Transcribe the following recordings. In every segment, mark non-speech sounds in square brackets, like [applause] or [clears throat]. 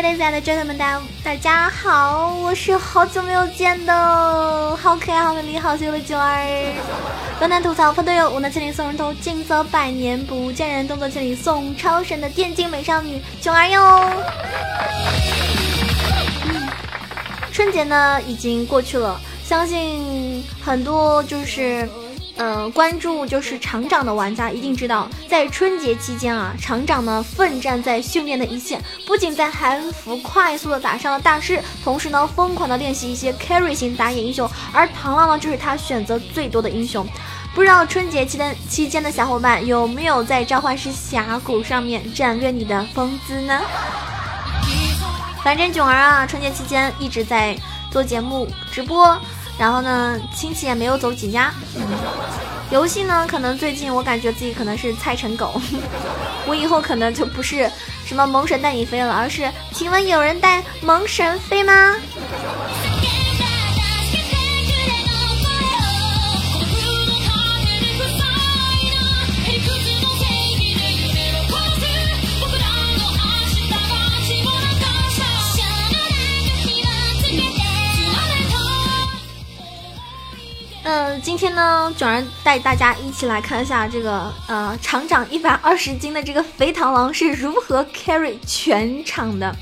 ladies and gentlemen，大大家好，我是好久没有见的好可爱、好美丽、好秀的囧儿。短男吐槽喷队友，无能千里送人头，近则百年不见人，动作千里送超神的电竞美少女囧儿哟。春节呢已经过去了，相信很多就是。呃，关注就是厂长的玩家一定知道，在春节期间啊，厂长呢奋战在训练的一线，不仅在韩服快速的打上了大师，同时呢疯狂的练习一些 carry 型打野英雄，而螳螂呢就是他选择最多的英雄。不知道春节期间期间的小伙伴有没有在召唤师峡谷上面展略你的风姿呢？反正囧儿啊，春节期间一直在做节目直播。然后呢，亲戚也没有走几家。游戏呢，可能最近我感觉自己可能是菜成狗。[laughs] 我以后可能就不是什么萌神带你飞了，而是请问有人带萌神飞吗？今天呢，囧儿带大家一起来看一下这个呃，厂长一百二十斤的这个肥螳螂是如何 carry 全场的。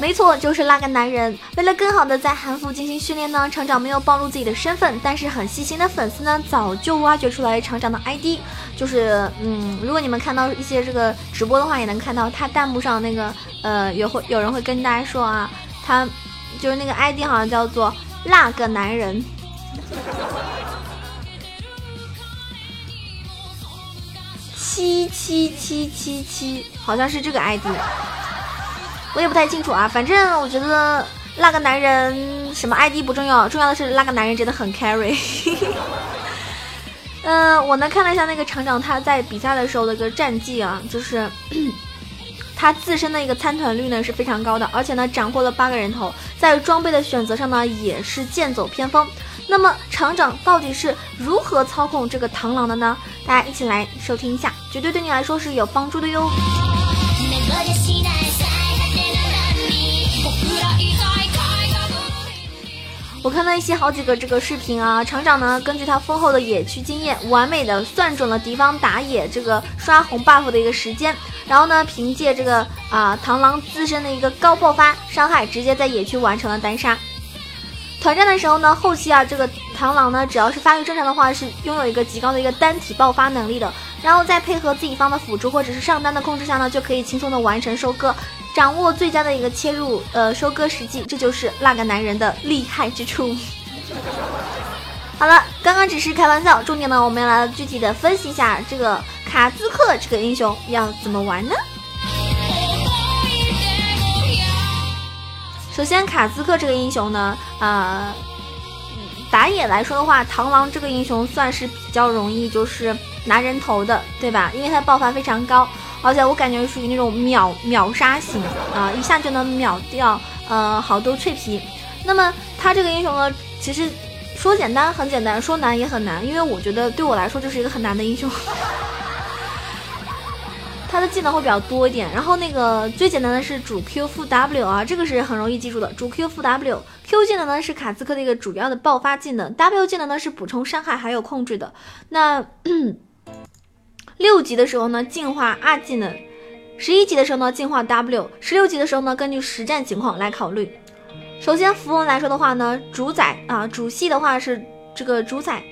没错，就是那个男人。为了更好的在韩服进行训练呢，厂长没有暴露自己的身份，但是很细心的粉丝呢，早就挖掘出来厂长的 ID。就是嗯，如果你们看到一些这个直播的话，也能看到他弹幕上那个呃，有会有人会跟大家说啊，他就是那个 ID 好像叫做那个男人。七七七七七，好像是这个 ID，我也不太清楚啊。反正我觉得那个男人什么 ID 不重要，重要的是那个男人真的很 carry。嗯，[laughs] 我呢看了一下那个厂长他在比赛的时候的一个战绩啊，就是 [clears throat] 他自身的一个参团率呢是非常高的，而且呢斩获了八个人头，在装备的选择上呢也是剑走偏锋。那么厂长到底是如何操控这个螳螂的呢？大家一起来收听一下，绝对对你来说是有帮助的哟。我看到一些好几个这个视频啊，厂长呢根据他丰厚的野区经验，完美的算准了敌方打野这个刷红 buff 的一个时间，然后呢凭借这个啊螳螂自身的一个高爆发伤害，直接在野区完成了单杀。团战的时候呢，后期啊，这个螳螂呢，只要是发育正常的话，是拥有一个极高的一个单体爆发能力的。然后再配合自己方的辅助或者是上单的控制下呢，就可以轻松的完成收割，掌握最佳的一个切入呃收割时机，这就是那个男人的厉害之处。[laughs] 好了，刚刚只是开玩笑，重点呢，我们要来具体的分析一下这个卡兹克这个英雄要怎么玩呢？首先，卡兹克这个英雄呢，呃，打野来说的话，螳螂这个英雄算是比较容易就是拿人头的，对吧？因为他爆发非常高，而且我感觉属于那种秒秒杀型啊，一下就能秒掉呃好多脆皮。那么他这个英雄呢，其实说简单很简单，说难也很难，因为我觉得对我来说就是一个很难的英雄。他的技能会比较多一点，然后那个最简单的是主 Q 负 W 啊，这个是很容易记住的。主 Q 负 W，Q 技能呢是卡兹克的一个主要的爆发技能，W 技能呢是补充伤害还有控制的。那六级的时候呢进化 R 技能，十一级的时候呢进化 W，十六级的时候呢根据实战情况来考虑。首先符文来说的话呢，主宰啊主系的话是这个主宰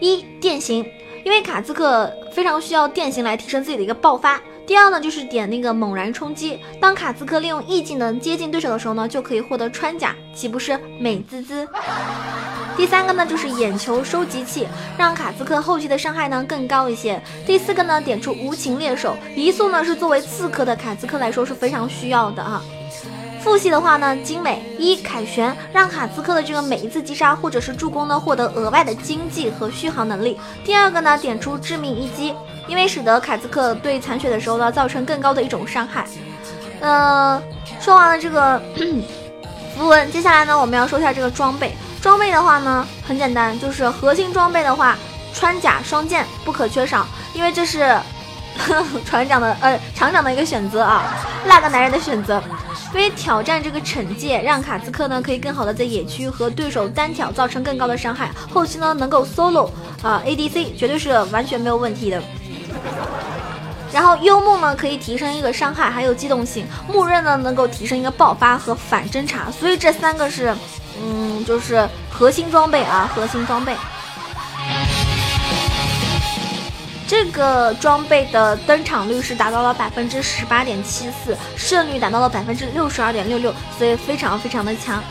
一电刑，因为卡兹克非常需要电刑来提升自己的一个爆发。第二呢，就是点那个猛然冲击。当卡兹克利用 E 技能接近对手的时候呢，就可以获得穿甲，岂不是美滋滋？第三个呢，就是眼球收集器，让卡兹克后期的伤害呢更高一些。第四个呢，点出无情猎手，移速呢是作为刺客的卡兹克来说是非常需要的啊。副系的话呢，精美一凯旋，让卡兹克的这个每一次击杀或者是助攻呢，获得额外的经济和续航能力。第二个呢，点出致命一击。因为使得卡兹克对残血的时候呢，造成更高的一种伤害。嗯，说完了这个 [coughs] 符文，接下来呢，我们要说一下这个装备。装备的话呢，很简单，就是核心装备的话，穿甲双剑不可缺少，因为这是 [laughs] 船长的呃厂长的一个选择啊，那个男人的选择。因为挑战这个惩戒，让卡兹克呢可以更好的在野区和对手单挑造成更高的伤害，后期呢能够 solo 啊 ADC 绝对是完全没有问题的。然后幽梦呢可以提升一个伤害，还有机动性；木刃呢能够提升一个爆发和反侦查，所以这三个是，嗯，就是核心装备啊，核心装备。这个装备的登场率是达到了百分之十八点七四，胜率达到了百分之六十二点六六，所以非常非常的强。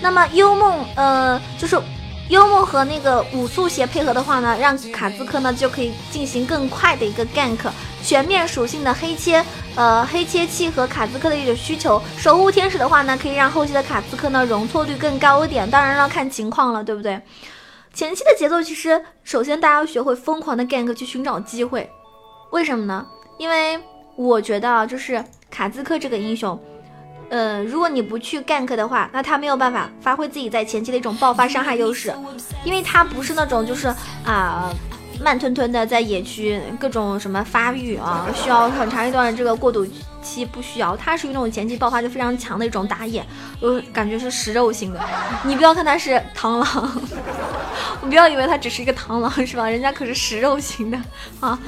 那么幽梦，呃，就是。幽默和那个五速鞋配合的话呢，让卡兹克呢就可以进行更快的一个 gank，全面属性的黑切，呃黑切器和卡兹克的一种需求。守护天使的话呢，可以让后期的卡兹克呢容错率更高一点，当然要看情况了，对不对？前期的节奏其实，首先大家要学会疯狂的 gank 去寻找机会，为什么呢？因为我觉得啊，就是卡兹克这个英雄。呃，如果你不去 gank 的话，那他没有办法发挥自己在前期的一种爆发伤害优势，因为他不是那种就是啊慢吞吞的在野区各种什么发育啊，需要很长一段这个过渡期，不需要，他属于那种前期爆发就非常强的一种打野，我感觉是食肉型的。你不要看他是螳螂，[laughs] 你不要以为他只是一个螳螂是吧？人家可是食肉型的啊，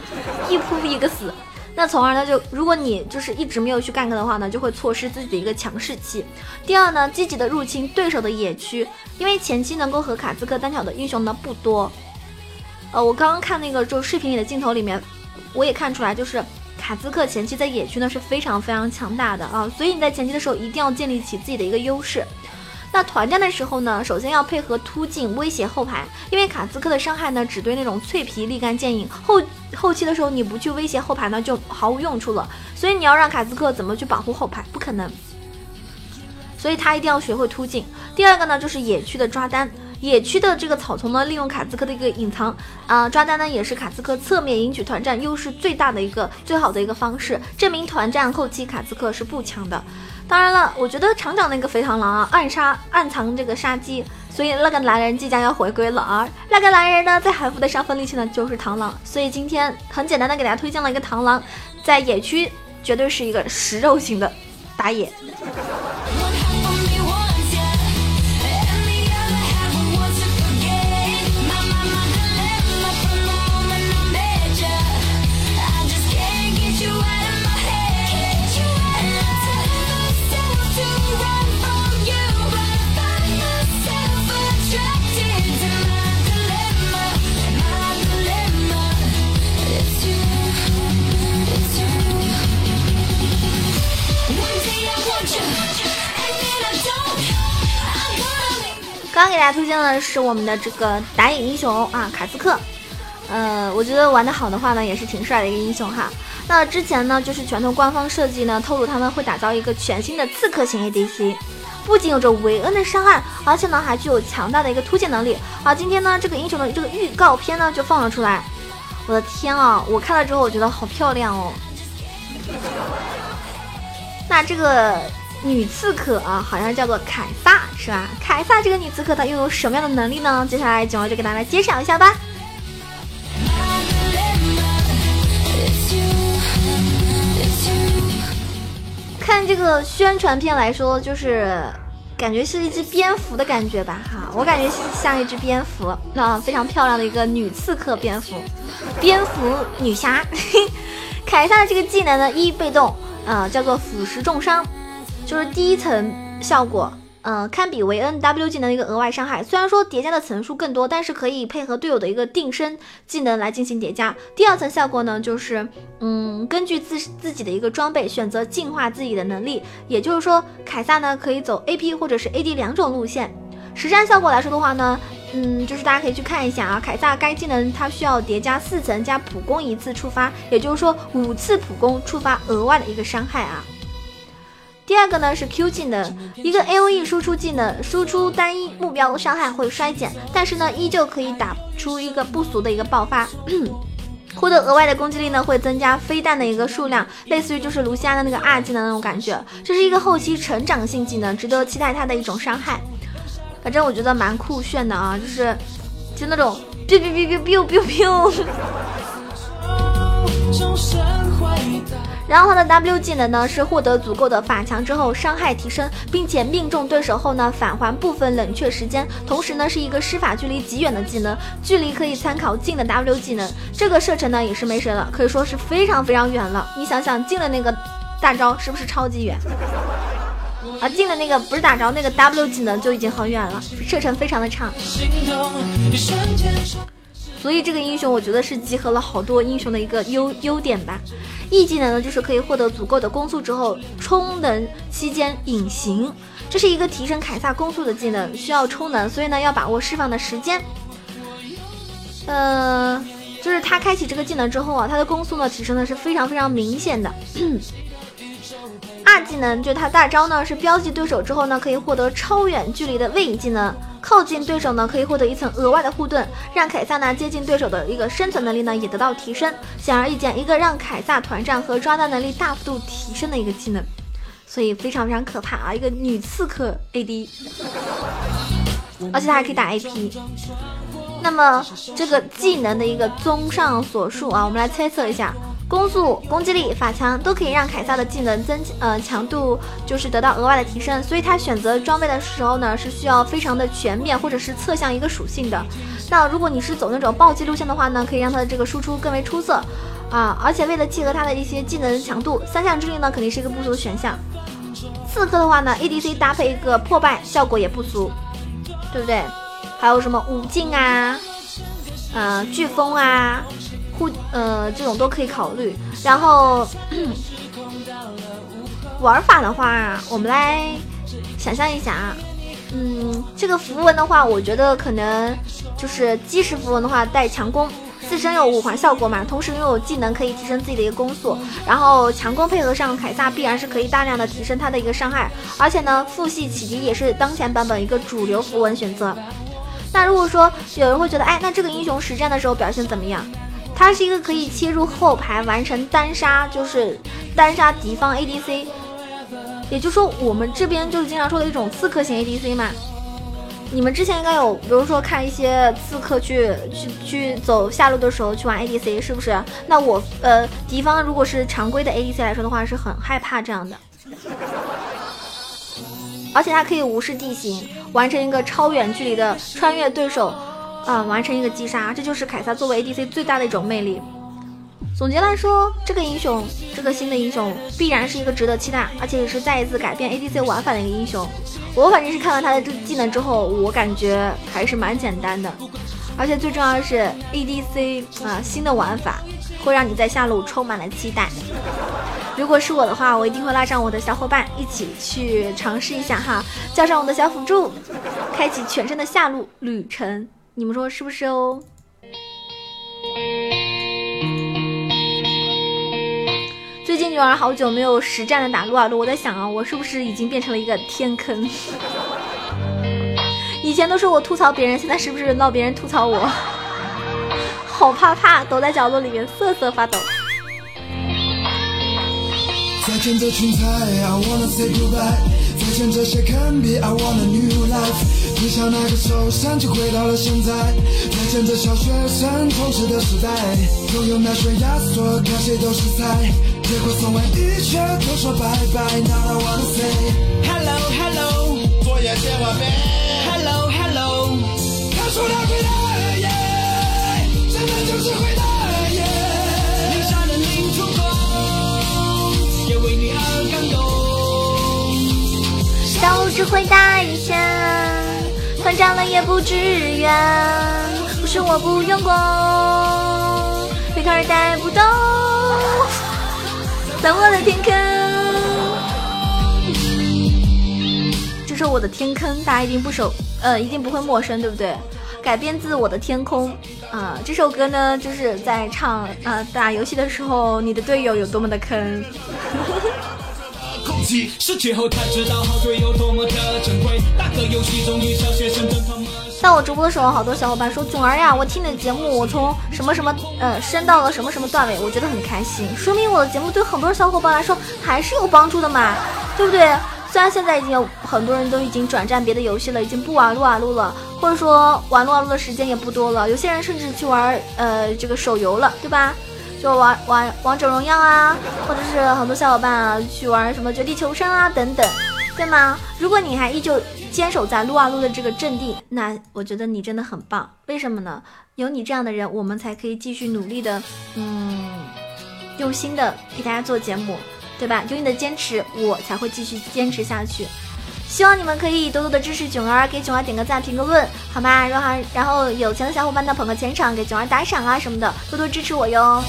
一扑一个死。那从而呢，就如果你就是一直没有去 gank 的话呢，就会错失自己的一个强势期。第二呢，积极的入侵对手的野区，因为前期能够和卡兹克单挑的英雄呢不多。呃，我刚刚看那个就视频里的镜头里面，我也看出来，就是卡兹克前期在野区呢是非常非常强大的啊，所以你在前期的时候一定要建立起自己的一个优势。那团战的时候呢，首先要配合突进威胁后排，因为卡兹克的伤害呢只对那种脆皮立竿见影，后后期的时候你不去威胁后排呢就毫无用处了。所以你要让卡兹克怎么去保护后排，不可能。所以他一定要学会突进。第二个呢就是野区的抓单，野区的这个草丛呢利用卡兹克的一个隐藏啊抓单呢也是卡兹克侧面赢取团战优势最大的一个最好的一个方式，证明团战后期卡兹克是不强的。当然了，我觉得厂长那个肥螳螂啊，暗杀暗藏这个杀机，所以那个男人即将要回归了啊。那个男人呢，在韩服的上分利器呢，就是螳螂。所以今天很简单的给大家推荐了一个螳螂，在野区绝对是一个食肉型的打野。家推荐的是我们的这个打野英雄啊，卡斯克。呃，我觉得玩的好的话呢，也是挺帅的一个英雄哈。那之前呢，就是拳头官方设计呢，透露他们会打造一个全新的刺客型 ADC，不仅有着维恩的伤害，而且呢还具有强大的一个突进能力。好，今天呢这个英雄的这个预告片呢就放了出来。我的天啊，我看了之后我觉得好漂亮哦。那这个。女刺客啊，好像叫做凯撒，是吧？凯撒这个女刺客她拥有什么样的能力呢？接下来九儿就给大家来介绍一下吧。看这个宣传片来说，就是感觉是一只蝙蝠的感觉吧？哈，我感觉像一只蝙蝠，那非常漂亮的一个女刺客蝙蝠，蝙蝠女侠。[laughs] 凯撒的这个技能呢，一被动，啊，叫做腐蚀重伤。就是第一层效果，嗯，堪比维恩 W 技能的一个额外伤害。虽然说叠加的层数更多，但是可以配合队友的一个定身技能来进行叠加。第二层效果呢，就是嗯，根据自自己的一个装备选择进化自己的能力。也就是说，凯撒呢可以走 AP 或者是 AD 两种路线。实战效果来说的话呢，嗯，就是大家可以去看一下啊，凯撒该技能它需要叠加四层加普攻一次触发，也就是说五次普攻触发额外的一个伤害啊。第二个呢是 Q 技能，一个 A O E 输出技能，输出单一目标伤害会衰减，但是呢依旧可以打出一个不俗的一个爆发，[clears throat] 获得额外的攻击力呢会增加飞弹的一个数量，类似于就是卢锡安的那个 R 技能那种感觉，这是一个后期成长性技能，值得期待它的一种伤害。反正我觉得蛮酷炫的啊，就是就那种 biu biu biu biu biu biu。然后他的 W 技能呢是获得足够的法强之后伤害提升，并且命中对手后呢返还部分冷却时间，同时呢是一个施法距离极远的技能，距离可以参考近的 W 技能，这个射程呢也是没谁了，可以说是非常非常远了。你想想近的那个大招是不是超级远？啊近的那个不是大招，那个 W 技能就已经很远了，射程非常的长。所以这个英雄我觉得是集合了好多英雄的一个优优点吧。E 技能呢，就是可以获得足够的攻速之后，充能期间隐形，这是一个提升凯撒攻速的技能，需要充能，所以呢要把握释放的时间。呃，就是他开启这个技能之后啊，他的攻速呢提升的是非常非常明显的。二技能就他大招呢是标记对手之后呢，可以获得超远距离的位移技能。靠近对手呢，可以获得一层额外的护盾，让凯撒呢接近对手的一个生存能力呢也得到提升。显而易见，一个让凯撒团战和抓单能力大幅度提升的一个技能，所以非常非常可怕啊！一个女刺客 AD，而且它还可以打 AP。那么这个技能的一个综上所述啊，我们来猜测一下。攻速、攻击力、法强都可以让凯撒的技能增呃强度就是得到额外的提升，所以他选择装备的时候呢是需要非常的全面或者是侧向一个属性的。那如果你是走那种暴击路线的话呢，可以让他的这个输出更为出色啊！而且为了契合他的一些技能强度，三项之力呢肯定是一个不俗的选项。刺客的话呢，ADC 搭配一个破败效果也不俗，对不对？还有什么无尽啊，嗯，飓风啊。护呃，这种都可以考虑。然后 [clears throat] 玩法的话，我们来想象一下啊，嗯，这个符文的话，我觉得可能就是基石符文的话带强攻，自身有五环效果嘛，同时拥有技能可以提升自己的一个攻速，然后强攻配合上凯撒，必然是可以大量的提升他的一个伤害。而且呢，父系启迪也是当前版本一个主流符文选择。那如果说有人会觉得，哎，那这个英雄实战的时候表现怎么样？它是一个可以切入后排完成单杀，就是单杀敌方 ADC，也就是说我们这边就是经常说的一种刺客型 ADC 嘛。你们之前应该有，比如说看一些刺客去去去走下路的时候去玩 ADC，是不是？那我呃敌方如果是常规的 ADC 来说的话，是很害怕这样的。而且它可以无视地形，完成一个超远距离的穿越对手。啊，完成一个击杀，这就是凯撒作为 ADC 最大的一种魅力。总结来说，这个英雄，这个新的英雄必然是一个值得期待，而且也是再一次改变 ADC 玩法的一个英雄。我反正是看了他的这个技能之后，我感觉还是蛮简单的，而且最重要的是 ADC 啊，新的玩法会让你在下路充满了期待。如果是我的话，我一定会拉上我的小伙伴一起去尝试一下哈，叫上我的小辅助，开启全身的下路旅程。你们说是不是哦？最近女儿好久没有实战的打撸啊撸，我在想啊，我是不是已经变成了一个天坑？[laughs] 以前都是我吐槽别人，现在是不是闹别人吐槽我？[laughs] 好怕怕，躲在角落里面瑟瑟发抖。再见这群才，I wanna say goodbye。再见这些坑逼，I want a new life。只想那个手伸就回到了现在。再见这小学生同时的时代，拥有那悬崖索，看谁都是菜。结果送完一圈都说拜拜，Now I wanna say hello hello，作业写完没？Hello hello，看书了回来耶，真的就是回来只会大一些，团战了也不支援，不是我不用功，贝壳儿带不动，在我的天坑。这是我的天坑，大家一定不熟，呃，一定不会陌生，对不对？改编自我的天空啊，这首歌呢，就是在唱啊，打游戏的时候，你的队友有多么的坑。在我直播的时候，好多小伙伴说：“囧儿呀，我听你的节目，我从什么什么呃升到了什么什么段位，我觉得很开心，说明我的节目对很多小伙伴来说还是有帮助的嘛，对不对？虽然现在已经有很多人都已经转战别的游戏了，已经不玩撸啊撸了，或者说玩撸啊撸的时间也不多了。有些人甚至去玩呃这个手游了，对吧？就玩玩王者荣耀啊，或者是很多小伙伴啊去玩什么绝地求生啊等等，对吗？如果你还依旧坚守在撸啊撸的这个阵地，那我觉得你真的很棒。为什么呢？有你这样的人，我们才可以继续努力的，嗯，用心的给大家做节目。对吧？有你的坚持，我才会继续坚持下去。希望你们可以多多的支持囧儿，给囧儿点个赞，评个论，好吗？然后然后有钱的小伙伴呢捧个钱场，给囧儿打赏啊什么的，多多支持我哟。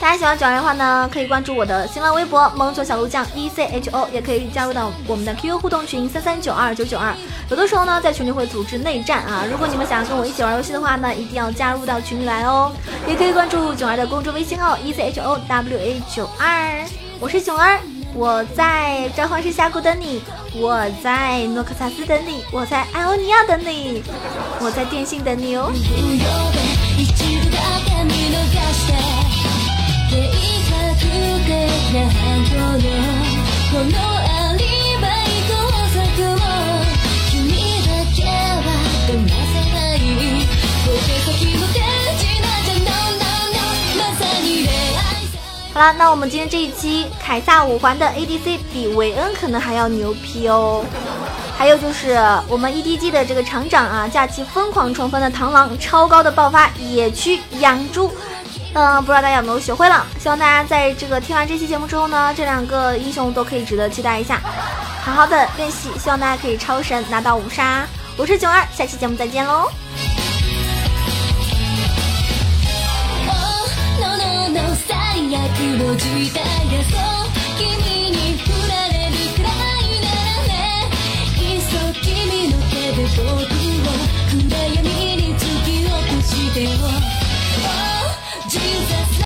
大家喜欢九儿的话呢，可以关注我的新浪微博“萌九小鹿酱 E C H O”，也可以加入到我们的 QQ 互动群三三九二九九二。有的时候呢，在群里会组织内战啊。如果你们想要跟我一起玩游戏的话呢，一定要加入到群里来哦。也可以关注囧儿的公众微信号 E C H O W A 九二，我是囧儿，我在召唤师峡谷等你，我在诺克萨斯等你，我在艾欧尼亚等你，我在电信等你哦。好了，那我们今天这一期凯撒五环的 ADC 比韦恩可能还要牛批哦。还有就是我们 EDG 的这个厂长啊，假期疯狂冲锋的螳螂，超高的爆发野区养猪。嗯，不知道大家有没有学会了？希望大家在这个听完这期节目之后呢，这两个英雄都可以值得期待一下，好好的练习。希望大家可以超神拿到五杀！我是九二，下期节目再见喽！